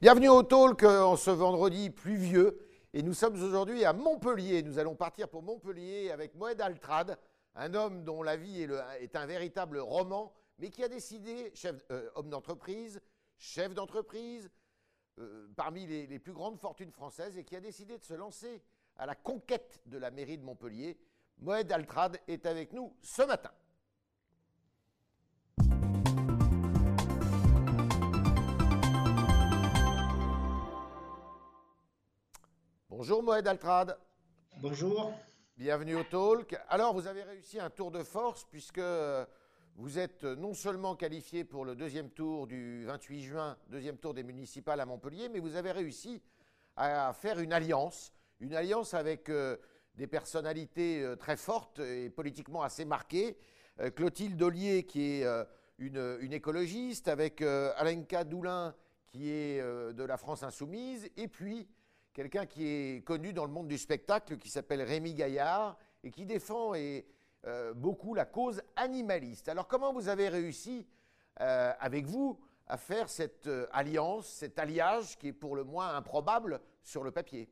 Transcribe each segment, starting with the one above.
Bienvenue au Talk euh, en ce vendredi pluvieux. Et nous sommes aujourd'hui à Montpellier. Nous allons partir pour Montpellier avec Moed Altrad, un homme dont la vie est, un véritable roman, mais qui a décidé, chef, euh, homme d'entreprise, chef d'entreprise, euh, parmi les, les plus grandes fortunes françaises, et qui a décidé de se lancer à la conquête de la mairie de Montpellier. Moed Altrad est avec nous ce matin. Bonjour Moed Altrad. Bonjour. Bienvenue au Talk. Alors, vous avez réussi un tour de force puisque vous êtes non seulement qualifié pour le deuxième tour du 28 juin, deuxième tour des municipales à Montpellier, mais vous avez réussi à faire une alliance, une alliance avec euh, des personnalités euh, très fortes et politiquement assez marquées. Euh, Clotilde Ollier, qui est une, une écologiste, avec Alenka Doulin, qui est de la France Insoumise, et puis quelqu'un qui est connu dans le monde du spectacle, qui s'appelle Rémi Gaillard, et qui défend et, euh, beaucoup la cause animaliste. Alors comment vous avez réussi, euh, avec vous, à faire cette euh, alliance, cet alliage qui est pour le moins improbable sur le papier?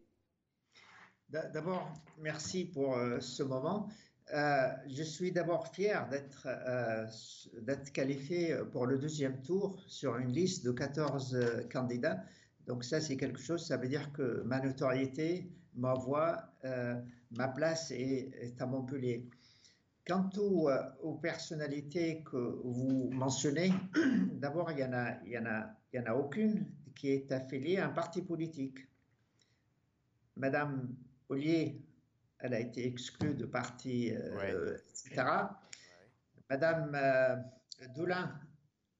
D'a- D'abord, merci pour ce moment. Je suis d'abord fier d'être qualifié pour le deuxième tour sur une liste de 14 euh, candidats. Donc ça, c'est quelque chose, ça veut dire que ma notoriété, ma voix, euh, ma place est, est à Montpellier. Quant aux, euh, aux personnalités que vous mentionnez, d'abord, il y en a, il y en a, il y en a aucune qui est affiliée à un parti politique. Madame Ollier, elle a été exclue de parti, euh, etc. Madame euh, Doulin,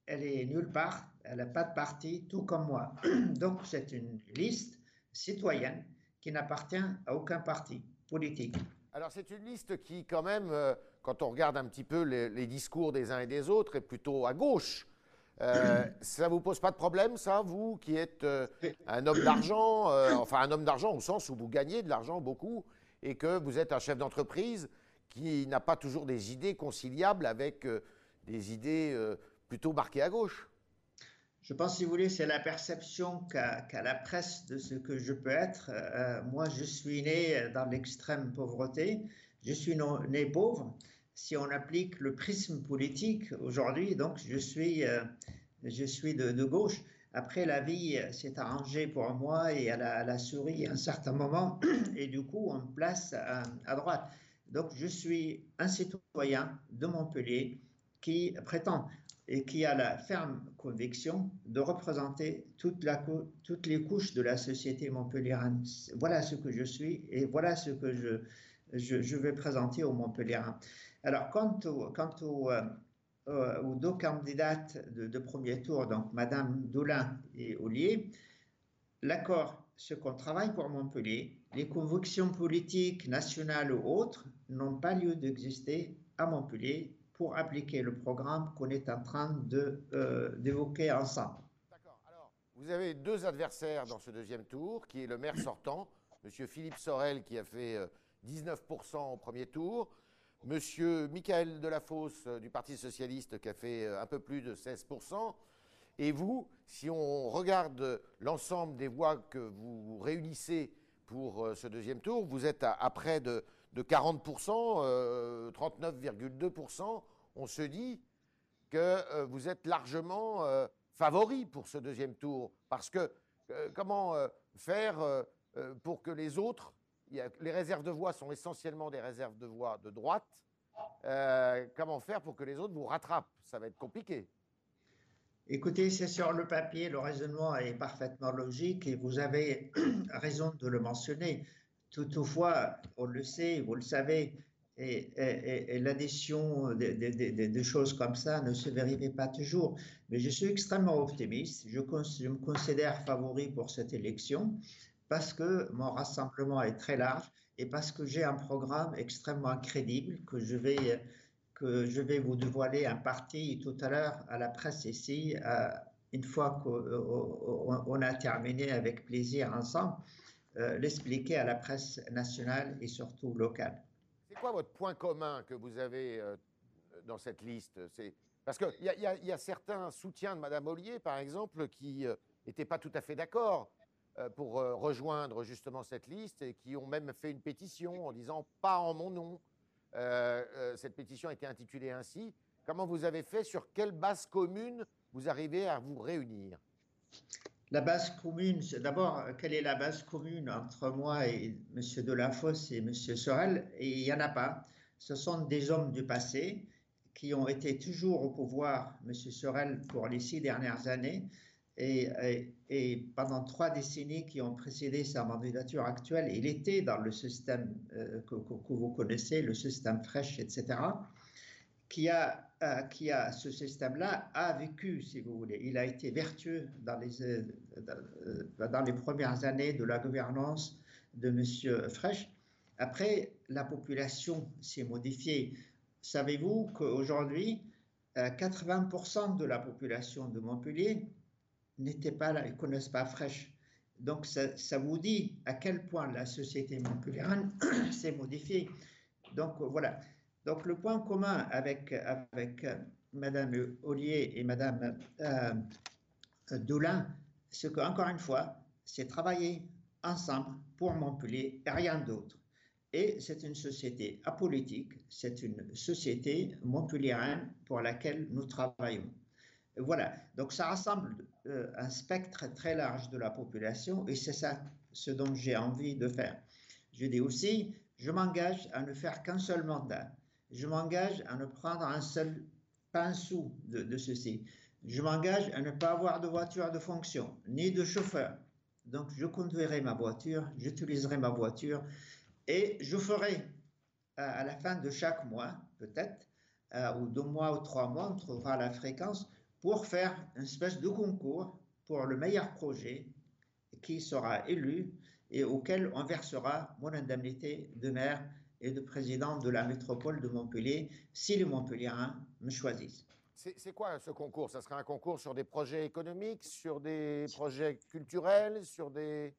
elle est nulle part, elle n'a pas de parti, tout comme moi. Donc c'est une liste citoyenne qui n'appartient à aucun parti politique. Alors c'est une liste qui, quand même, euh, quand on regarde un petit peu les, les discours des uns et des autres, est plutôt à gauche. Euh, ça vous pose pas de problème, ça, vous qui êtes euh, un homme d'argent, euh, enfin un homme d'argent au sens où vous gagnez de l'argent beaucoup et que vous êtes un chef d'entreprise qui n'a pas toujours des idées conciliables avec des idées plutôt marquées à gauche? Je pense, si vous voulez, c'est la perception qu'a la presse de ce que je peux être. Euh, moi, je suis né dans l'extrême pauvreté. Je suis né pauvre. Si on applique le prisme politique aujourd'hui, donc je suis, euh, de, gauche. Après, la vie euh, s'est arrangée pour moi et elle a, elle souri à un certain moment. Et du coup, on me place à droite. Donc, je suis un citoyen de Montpellier qui prétend et qui a la ferme conviction de représenter toutes les couches de la société montpelliéraine. Voilà ce que je suis et voilà ce que je, vais présenter aux Montpelliérains. Alors, quant, euh, euh, aux deux candidates de, de premier tour, donc Madame Doulin et Ollier, l'accord, ce qu'on travaille pour Montpellier, les convictions politiques nationales ou autres n'ont pas lieu d'exister à Montpellier pour appliquer le programme qu'on est en train euh, d'évoquer ensemble. D'accord. Alors, vous avez deux adversaires dans ce deuxième tour, qui est le maire sortant, Monsieur Philippe Sorel, qui a fait euh, 19% au premier tour, Monsieur Michael Delafosse euh, du Parti socialiste, qui a fait euh, un peu plus de 16%. Et vous, si on regarde euh, l'ensemble des voix que vous réunissez pour euh, ce deuxième tour, vous êtes à près de, de 40%, euh, 39,2%. On se dit que euh, vous êtes largement euh, favori pour ce deuxième tour. Parce que euh, comment euh, faire euh, euh, pour que les autres, les réserves de voix sont essentiellement des réserves de voix de droite, euh, comment faire pour que les autres vous rattrapent? Ça va être compliqué. Écoutez, c'est sur le papier, le raisonnement est parfaitement logique et vous avez raison de le mentionner. Toutefois, on le sait, vous le savez, et, l'addition de, choses comme ça ne se vérifie pas toujours. Mais je suis extrêmement optimiste. Je, je me considère favori pour cette élection parce que mon rassemblement est très large et parce que j'ai un programme extrêmement crédible que je vais que je vais vous dévoiler un parti tout à l'heure à la presse ici, euh, une fois qu'on a terminé avec plaisir ensemble, l'expliquer à la presse nationale et surtout locale. C'est quoi votre point commun que vous avez euh, dans cette liste? Parce qu'il y, y a- certains soutiens de Mme Ollier, par exemple, qui, euh, n'étaient pas tout à fait d'accord pour rejoindre justement cette liste et qui ont même fait une pétition en disant pas en mon nom. cette pétition a été intitulée ainsi. Comment vous avez fait? Sur quelle base commune vous arrivez à vous réunir? La base commune, d'abord, quelle est la base commune entre moi et M. Delafosse et M. Sorel? Il n'y en a pas. Ce sont des hommes du passé qui ont été toujours au pouvoir, M. Sorel, pour les six dernières années, et, et, pendant trois décennies qui ont précédé sa mandature actuelle, il était dans le système euh, que, que, vous connaissez, le système fraîche, etc., qui a euh, qui a ce système-là a vécu, si vous voulez. Il a été vertueux dans les, euh, euh, dans les premières années de la gouvernance de M. Frech. Après, la population s'est modifiée. Savez-vous qu'aujourd'hui, 80% de la population de Montpellier n'était pas là, ils ne connaissent pas Frech. Donc, ça, ça, vous dit à quel point la société montpelliéraine s'est modifiée. Donc, voilà. Donc le point commun avec, avec euh, Madame Ollier et Madame euh, Doulin, c'est qu'encore une fois, c'est travailler ensemble pour Montpellier et rien d'autre. Et c'est une société apolitique, c'est une société montpelliéraine pour laquelle nous travaillons. Voilà, donc ça rassemble euh, un spectre très large de la population et c'est ça ce dont j'ai envie de faire. Je dis aussi, je m'engage à ne faire qu'un seul mandat je m'engage à ne prendre un seul pinceau de, ceci. Je m'engage à ne pas avoir de voiture de fonction, ni de chauffeur. Donc, je conduirai ma voiture, j'utiliserai ma voiture et je ferai à la fin de chaque mois, peut-être, euh, ou deux mois ou trois mois, on trouvera la fréquence pour faire une espèce de concours pour le meilleur projet qui sera élu et auquel on versera mon indemnité de maire et de président de la métropole de Montpellier si les Montpelliérains me choisissent. C'est quoi ce concours? Ça sera un concours sur des projets économiques, sur des projets culturels, sur des...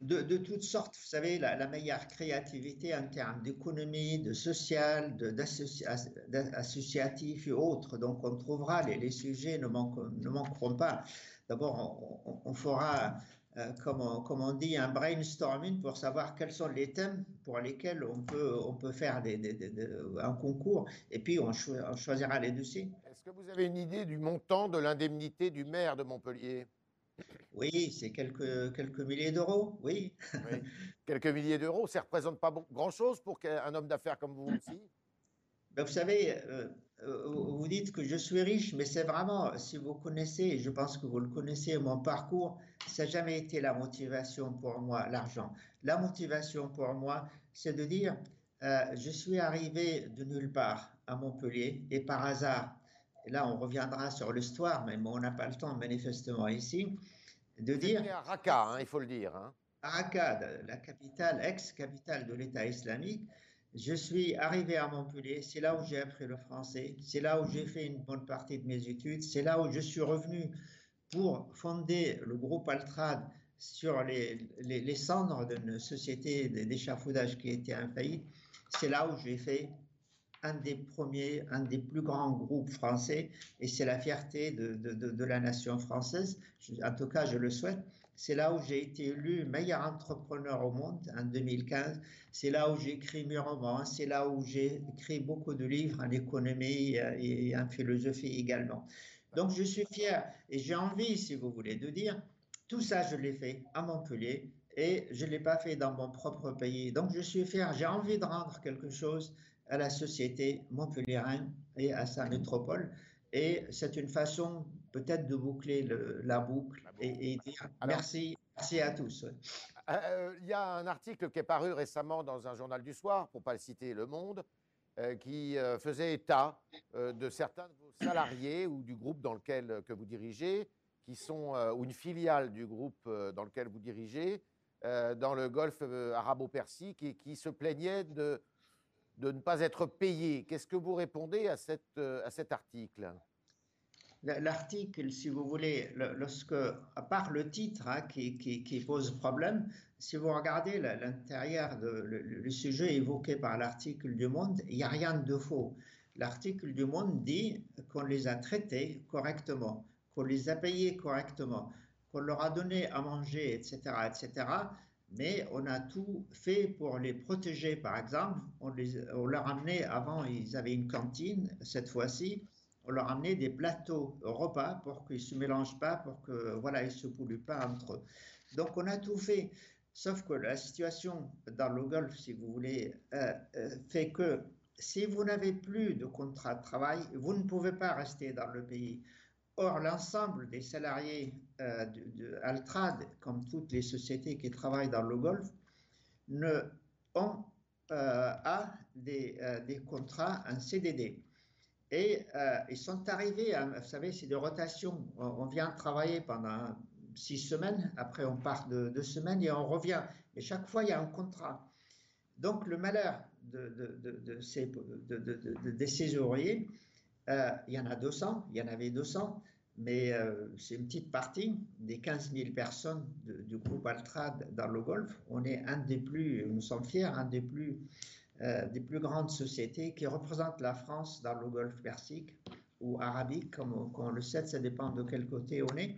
De, toutes sortes, vous savez, la, meilleure créativité en termes d'économie, de social, d'associatif et autres. Donc on trouvera, les, les sujets ne, ne manqueront pas. D'abord, on, on, fera euh, comme, on, dit, un brainstorming pour savoir quels sont les thèmes pour lesquels on peut, on peut faire des, un concours et puis on, choisira les dossiers. Est-ce que vous avez une idée du montant de l'indemnité du maire de Montpellier? Oui, c'est quelques, quelques milliers d'euros, oui. Quelques milliers d'euros, ça ne représente pas grand-chose pour un homme d'affaires comme vous aussi? Ben, Vous savez, euh, vous dites que je suis riche, mais c'est vraiment, si vous connaissez, et je pense que vous le connaissez, mon parcours, ça n'a jamais été la motivation pour moi, l'argent. La motivation pour moi, c'est de dire, euh, je suis arrivé de nulle part à Montpellier et par hasard, et là on reviendra sur l'histoire, mais on n'a pas le temps manifestement ici, de dire... à Raqqa, hein, il faut le dire. Hein. Raqqa, la capitale, ex-capitale de l'État islamique, je suis arrivé à Montpellier, c'est là où j'ai appris le français, c'est là où j'ai fait une bonne partie de mes études, c'est là où je suis revenu pour fonder le groupe Altrad sur les, cendres d'une société d'échafaudage qui était en faillite. C'est là où j'ai fait un des premiers, un des plus grands groupes français, et c'est la fierté de, la nation française. En tout cas, je le souhaite. C'est là où j'ai été élu meilleur entrepreneur au monde en 2015. C'est là où j'ai écrit mes romans. C'est là où j'ai écrit beaucoup de livres en économie et en philosophie également. Donc je suis fier et j'ai envie, si vous voulez, de dire tout ça, je l'ai fait à Montpellier et je ne l'ai pas fait dans mon propre pays. Donc je suis fier, j'ai envie de rendre quelque chose à la société montpelliéraine et à sa métropole. Et c'est une façon peut-être de boucler la, boucle et, dire merci, merci à tous. Euh, il y a un article qui est paru récemment dans un journal du soir, pour ne pas le citer, Le Monde, euh, qui euh, faisait état de certains de vos salariés ou du groupe dans lequel que vous dirigez, qui sont ou une filiale du groupe dans lequel vous dirigez, dans le Golfe arabo-persique et qui se plaignaient de, de ne pas être payés. Qu'est-ce que vous répondez à, cette, à cet article? L'article, si vous voulez, lorsque, à part le titre hein, qui, pose problème, si vous regardez l'intérieur, le, le, sujet évoqué par l'article du Monde, il n'y a rien de faux. L'article du Monde dit qu'on les a traités correctement, qu'on les a payés correctement, qu'on leur a donné à manger, etc., etc., mais on a tout fait pour les protéger. Par exemple, on, les, on leur amenait, avant, ils avaient une cantine, cette fois-ci, on leur amenait des plateaux repas pour qu'ils ne se mélangent pas, pour que voilà, ils se polluent pas entre eux. Donc on a tout fait, sauf que la situation dans le Golfe, si vous voulez, euh, euh, fait que si vous n'avez plus de contrat de travail, vous ne pouvez pas rester dans le pays. Or, l'ensemble des salariés euh, de, comme toutes les sociétés qui travaillent dans le Golfe, ne ont euh, des, des contrats en CDD. Et euh, ils sont arrivés, vous savez, c'est de rotation. On, vient travailler pendant six semaines, après on part de deux semaines et on revient. Et chaque fois, il y a un contrat. Donc, le malheur de, de, ces, de, ces euh, il y en a 200, il y en avait 200, mais euh, c'est une petite partie des 15 000 personnes du groupe Altrad dans le Golfe. On est un des plus, nous sommes fiers, un des plus euh, des plus grandes sociétés qui représentent la France dans le Golfe Persique ou arabique, comme, on le sait, ça dépend de quel côté on est.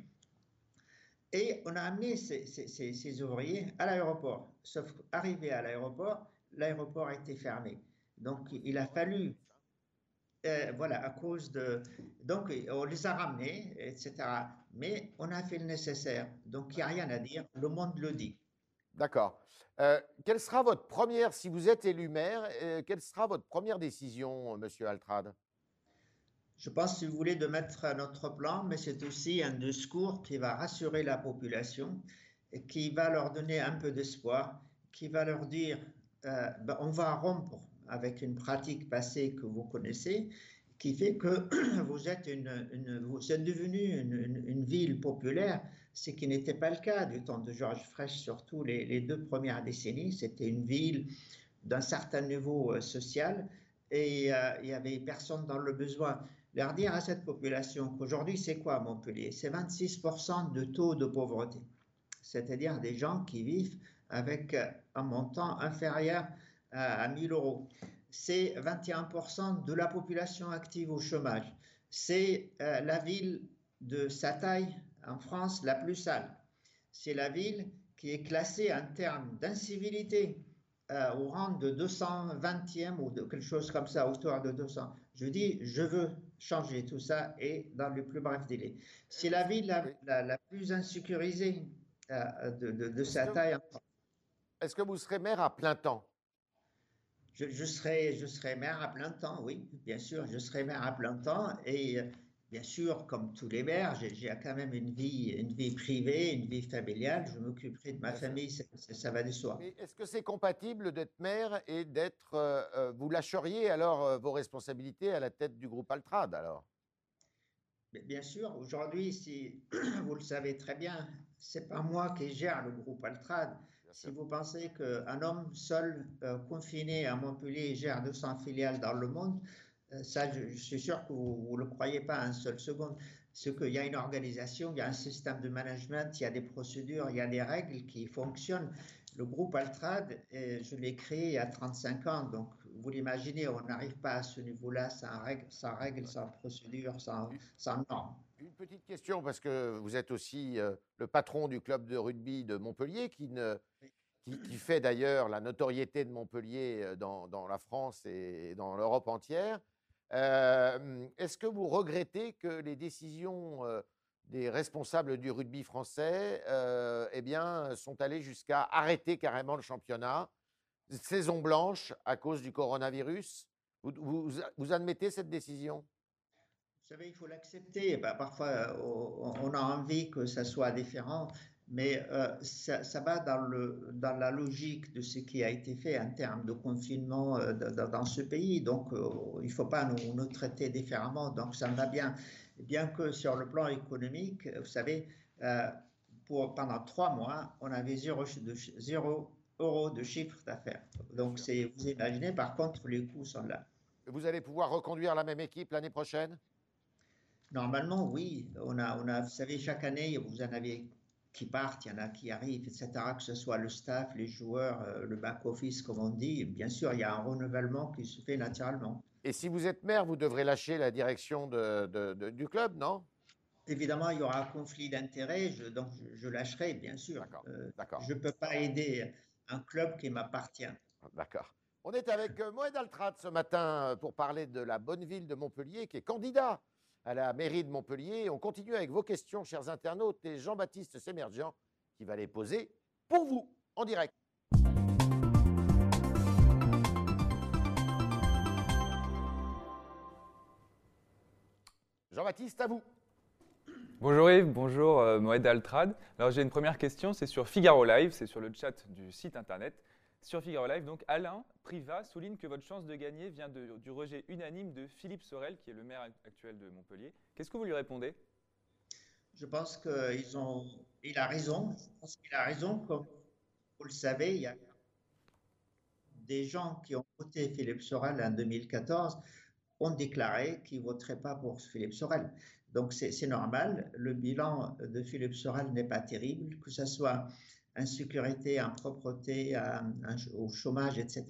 Et on a amené ces, ouvriers à l'aéroport. Sauf qu'arrivé à l'aéroport, l'aéroport été fermé. Donc il a fallu, euh, voilà, à cause de... Donc on les a ramenés, etc. Mais on a fait le nécessaire. Donc il n'y a rien à dire, le monde le dit. D'accord. Euh, quelle sera votre première, si vous êtes élu maire, euh, quelle sera votre première décision, Monsieur Altrad Je pense, si vous voulez, de mettre notre plan, mais c'est aussi un discours qui va rassurer la population, et qui va leur donner un peu d'espoir, qui va leur dire, euh, ben, on va rompre avec une pratique passée que vous connaissez, qui fait que vous êtes, une, vous êtes devenu une ville populaire ce qui n'était pas le cas du temps de Georges Frêche, surtout les, deux premières décennies. C'était une ville d'un certain niveau euh, social et euh, il y avait personne dans le besoin. Leur dire à cette population qu'aujourd'hui, c'est quoi Montpellier? C'est 26% de taux de pauvreté, c'est-à-dire des gens qui vivent avec euh, un montant inférieur à 1000 euros. C'est 21% de la population active au chômage. C'est la ville de sa taille en France la plus sale. C'est la ville qui est classée en termes d'incivilité euh, au rang de 220e ou de quelque chose comme ça, autour de 200. Je dis, je veux changer tout ça et dans le plus bref délai. C'est la ville la, plus insécurisée euh, de, sa taille. Est-ce que vous serez maire à plein temps? Je, je, serai, je serai maire à plein temps, oui, bien sûr, je serai maire à plein temps et bien sûr, comme tous les maires, j'ai quand même une vie, une vie privée, une vie familiale. Je m'occuperai de ma famille, ça, va de soi. Est-ce que c'est compatible d'être maire et d'être. Euh, euh, vous lâcheriez alors euh, vos responsabilités à la tête du groupe Altrad alors? Bien sûr, aujourd'hui, si vous le savez très bien, c'est pas moi qui gère le groupe Altrad. Si vous pensez qu'un homme seul, confiné à Montpellier, gère 200 filiales dans le monde, ça, je, suis sûr que vous ne le croyez pas un seul seconde. C'est qu'il y a une organisation, il y a un système de management, il y a des procédures, il y a des règles qui fonctionnent. Le groupe Altrad, euh, je l'ai créé il y a 35 ans, donc vous l'imaginez, on n'arrive pas à ce niveau-là sans règles, sans, procédures, sans, sans normes. Une petite question, parce que vous êtes aussi euh, le patron du club de rugby de Montpellier, qui, ne, qui, fait d'ailleurs la notoriété de Montpellier dans, dans la France et dans l'Europe entière. Est-ce que vous regrettez que les décisions des responsables du rugby français eh bien, sont allées jusqu'à arrêter carrément le championnat, saison blanche à cause du coronavirus? Vous, admettez cette décision? Vous savez, il faut l'accepter. Bah, parfois, on a envie que ça soit différent mais euh, ça, va dans, le, dans la logique de ce qui a été fait en termes de confinement euh, dans ce pays. Donc, euh, il ne faut pas nous, nous, traiter différemment. Donc, ça me va bien. Bien que sur le plan économique, vous savez, pour, pendant trois mois, on avait zéro, de, zéro euro de chiffre d'affaires. Donc, vous imaginez, par contre, les coûts sont là. Vous allez pouvoir reconduire la même équipe l'année prochaine? Normalement, oui. On a, on a, vous savez, chaque année, vous en avez qui partent, il y en a qui arrivent, etc., que ce soit le staff, les joueurs, euh, le back-office, comme on dit. Bien sûr, il y a un renouvellement qui se fait naturellement. Et si vous êtes maire, vous devrez lâcher la direction de, du club, non? Évidemment, il y aura un conflit d'intérêts, donc je, lâcherai, bien sûr. D'accord. je ne peux pas aider un club qui m'appartient. D'accord. On est avec Moed Altrad ce matin pour parler de la bonne ville de Montpellier, qui est candidat à la mairie de Montpellier. On continue avec vos questions, chers internautes, et Jean-Baptiste Sémergian qui va les poser pour vous en direct. Jean-Baptiste, à vous. Bonjour Yves, bonjour euh, Moed Altrad. Alors j'ai une première question, c'est sur Figaro Live, c'est sur le chat du site internet. Sur Figaro Live, donc Alain Priva souligne que votre chance de gagner vient du rejet unanime de Philippe Sorel, qui est le maire actuel de Montpellier. Qu'est-ce que vous lui répondez? Je pense qu'il ont, il a raison. Je pense qu'il a raison. Comme vous le savez, il y a des gens qui ont voté Philippe Sorel en 2014 ont déclaré qu'ils ne voteraient pas pour Philippe Sorel. Donc c'est normal. Le bilan de Philippe Sorel n'est pas terrible, que ce soit insécurité, impropreté, au chômage, etc.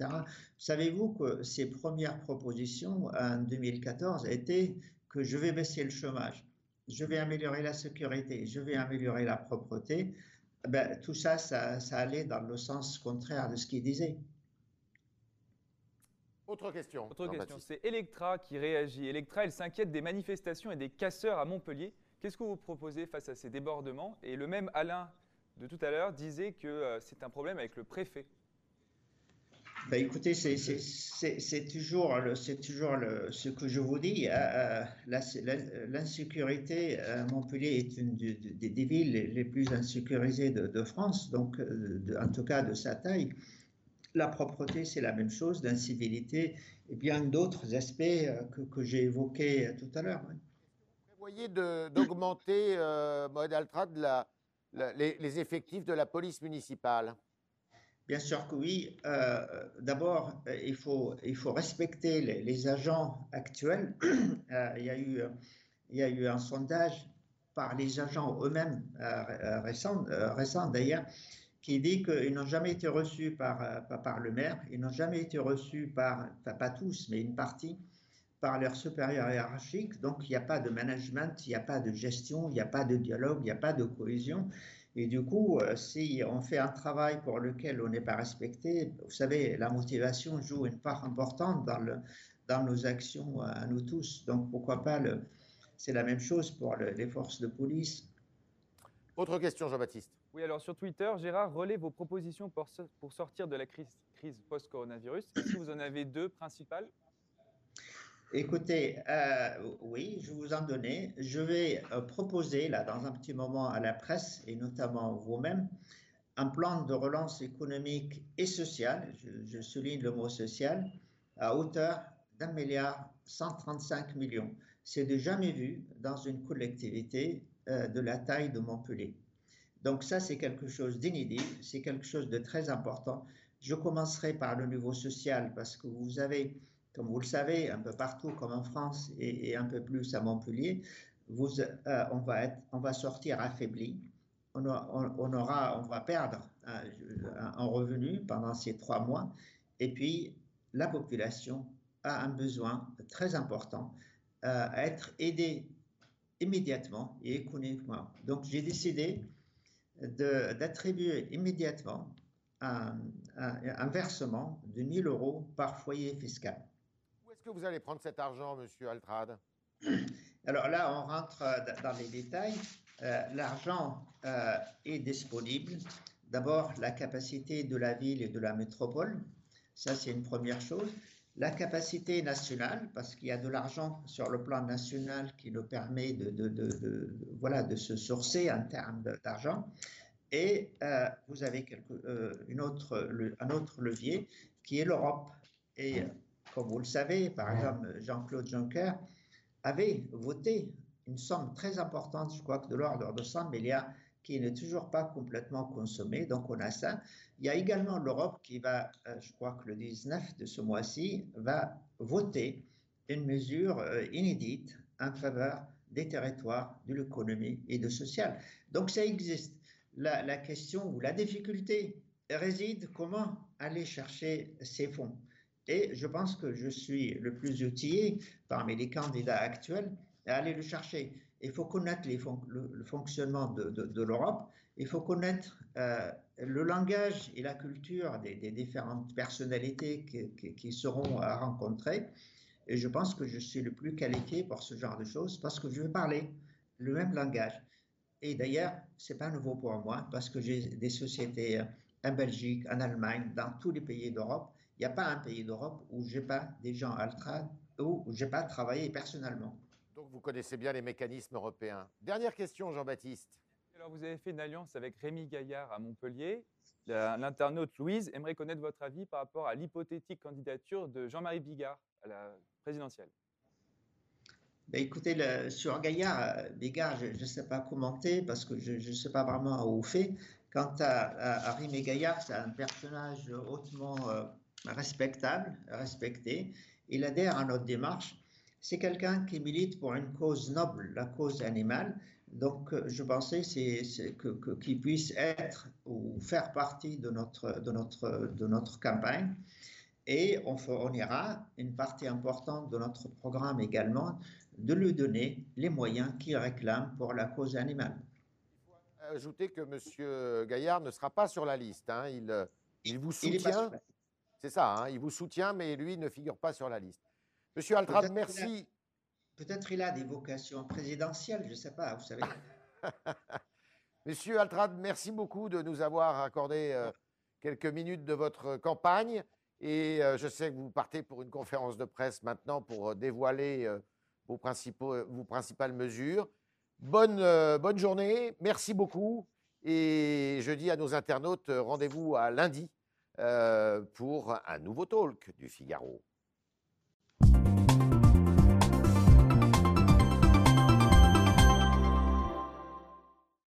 Savez-vous que ces premières propositions en 2014 étaient que je vais baisser le chômage, je vais améliorer la sécurité, je vais améliorer la propreté. Ben, tout ça, ça, ça allait dans le sens contraire de ce qu'il disait. Autre question. Autre question, c'est Electra qui réagit. Electra, elle s'inquiète des manifestations et des casseurs à Montpellier. Qu'est-ce que vous proposez face à ces débordements? Et le même Alain de tout à l'heure disait que euh, c'est un problème avec le préfet. Ben écoutez, c'est toujours, le, toujours le, ce que je vous dis. Euh, euh, l'insécurité à Montpellier est une des, villes les plus insécurisées de, France, donc en tout cas de sa taille. La propreté, c'est la même chose, l'incivilité et bien d'autres aspects que, que j'ai évoqués tout à l'heure. Vous voyez d'augmenter, euh, Altrad, la, les, effectifs de la police municipale Bien sûr que oui. Euh, d'abord, euh, il, faut, respecter les, agents actuels. Euh, il, y a eu, un sondage par les agents eux-mêmes, récent, d'ailleurs, qui dit qu'ils n'ont jamais été reçus par, par, le maire, ils n'ont jamais été reçus par, pas tous, mais une partie, par leurs supérieurs hiérarchiques. Donc, il n'y a pas de management, il n'y a pas de gestion, il n'y a pas de dialogue, il n'y a pas de cohésion. Et du coup, euh, si on fait un travail pour lequel on n'est pas respecté, vous savez, la motivation joue une part importante dans, le, dans nos actions à nous tous. Donc, pourquoi pas, le, c'est la même chose pour les forces de police. Autre question, Jean-Baptiste. Oui, alors sur Twitter, Gérard relaie vos propositions pour, pour sortir de la crise, crise post-coronavirus. Est-ce que vous en avez deux principales Écoutez, euh, oui, je vous en donner. Je vais euh, proposer, là, dans un petit moment à la presse, et notamment vous-même, un plan de relance économique et sociale, je, souligne le mot social, à hauteur d'un milliard 135 millions. C'est de jamais vu dans une collectivité euh, de la taille de Montpellier. Donc ça, c'est quelque chose d'inédit, c'est quelque chose de très important. Je commencerai par le niveau social parce que vous avez comme vous le savez, un peu partout, comme en France et, un peu plus à Montpellier, euh, on, va sortir affaibli. On, aura, on va perdre un, revenu pendant ces trois mois. Et puis, la population a un besoin très important euh, à être aidée immédiatement et économiquement. Donc, j'ai décidé d'attribuer immédiatement un, versement de 1000 euros par foyer fiscal vous allez prendre cet argent, Monsieur Altrad Alors là, on rentre euh, dans les détails. Euh, l'argent euh, est disponible. D'abord, la capacité de la ville et de la métropole. Ça, c'est une première chose. La capacité nationale, parce qu'il y a de l'argent sur le plan national qui nous permet de, voilà, de se sourcer en termes d'argent. Et vous avez une autre, un autre levier qui est l'Europe. Et comme vous le savez, par exemple, Jean-Claude Juncker avait voté une somme très importante, je crois que de l'ordre de 100 milliards, qui n'est toujours pas complètement consommée. Donc on a ça. Il y a également l'Europe qui va, euh, je crois que le 19 de ce mois-ci, va voter une mesure euh, inédite en faveur des territoires, de l'économie et de social. Donc ça existe. La, la question ou la difficulté réside comment aller chercher ces fonds. Et je pense que je suis le plus outillé parmi les candidats actuels à aller le chercher. il faut connaître le, fonctionnement de, l'Europe, il faut connaître euh, le langage et la culture des, différentes personnalités qui, seront à rencontrer. Et je pense que je suis le plus qualifié pour ce genre de choses parce que je vais parler le même langage. Et d'ailleurs, ce n'est pas nouveau pour moi parce que j'ai des sociétés en Belgique, en Allemagne, dans tous les pays d'Europe. Il n'y a pas un pays d'Europe où je n'ai pas des gens Altrad, où je n'ai pas travaillé personnellement. Donc vous connaissez bien les mécanismes européens. Dernière question, Jean-Baptiste. Alors vous avez fait une alliance avec Rémi Gaillard à Montpellier. L'internaute Louise aimerait connaître votre avis par rapport à l'hypothétique candidature de Jean-Marie Bigard à la présidentielle. Ben écoutez, sur Gaillard, euh, Bigard, je ne sais pas commenter parce que je ne sais pas vraiment où fait. Quant à, Rémi Gaillard, c'est un personnage hautement euh, respectable, respecté. Il adhère à notre démarche c'est quelqu'un qui milite pour une cause noble, la cause animale. Donc, euh, je pensais c'est, que, qu'il puisse être ou faire partie de notre, de notre, de notre campagne. Et on fournira une partie importante de notre programme également de lui donner les moyens qu'il réclame pour la cause animale. Il faut ajouter que M. Gaillard ne sera pas sur la liste. Hein. Il, euh, il vous soutient. C'est ça, hein. il vous soutient, mais lui ne figure pas sur la liste. Monsieur Altrad, merci. Peut-être il a des vocations présidentielles, je ne sais pas, vous savez. Monsieur Altrad, merci beaucoup de nous avoir accordé euh, quelques minutes de votre campagne. Et euh, je sais que vous partez pour une conférence de presse maintenant pour euh, dévoiler vos, principaux, vos principales mesures. Bonne, bonne journée, merci beaucoup. Et je dis à nos internautes, rendez-vous à lundi pour un nouveau talk du Figaro.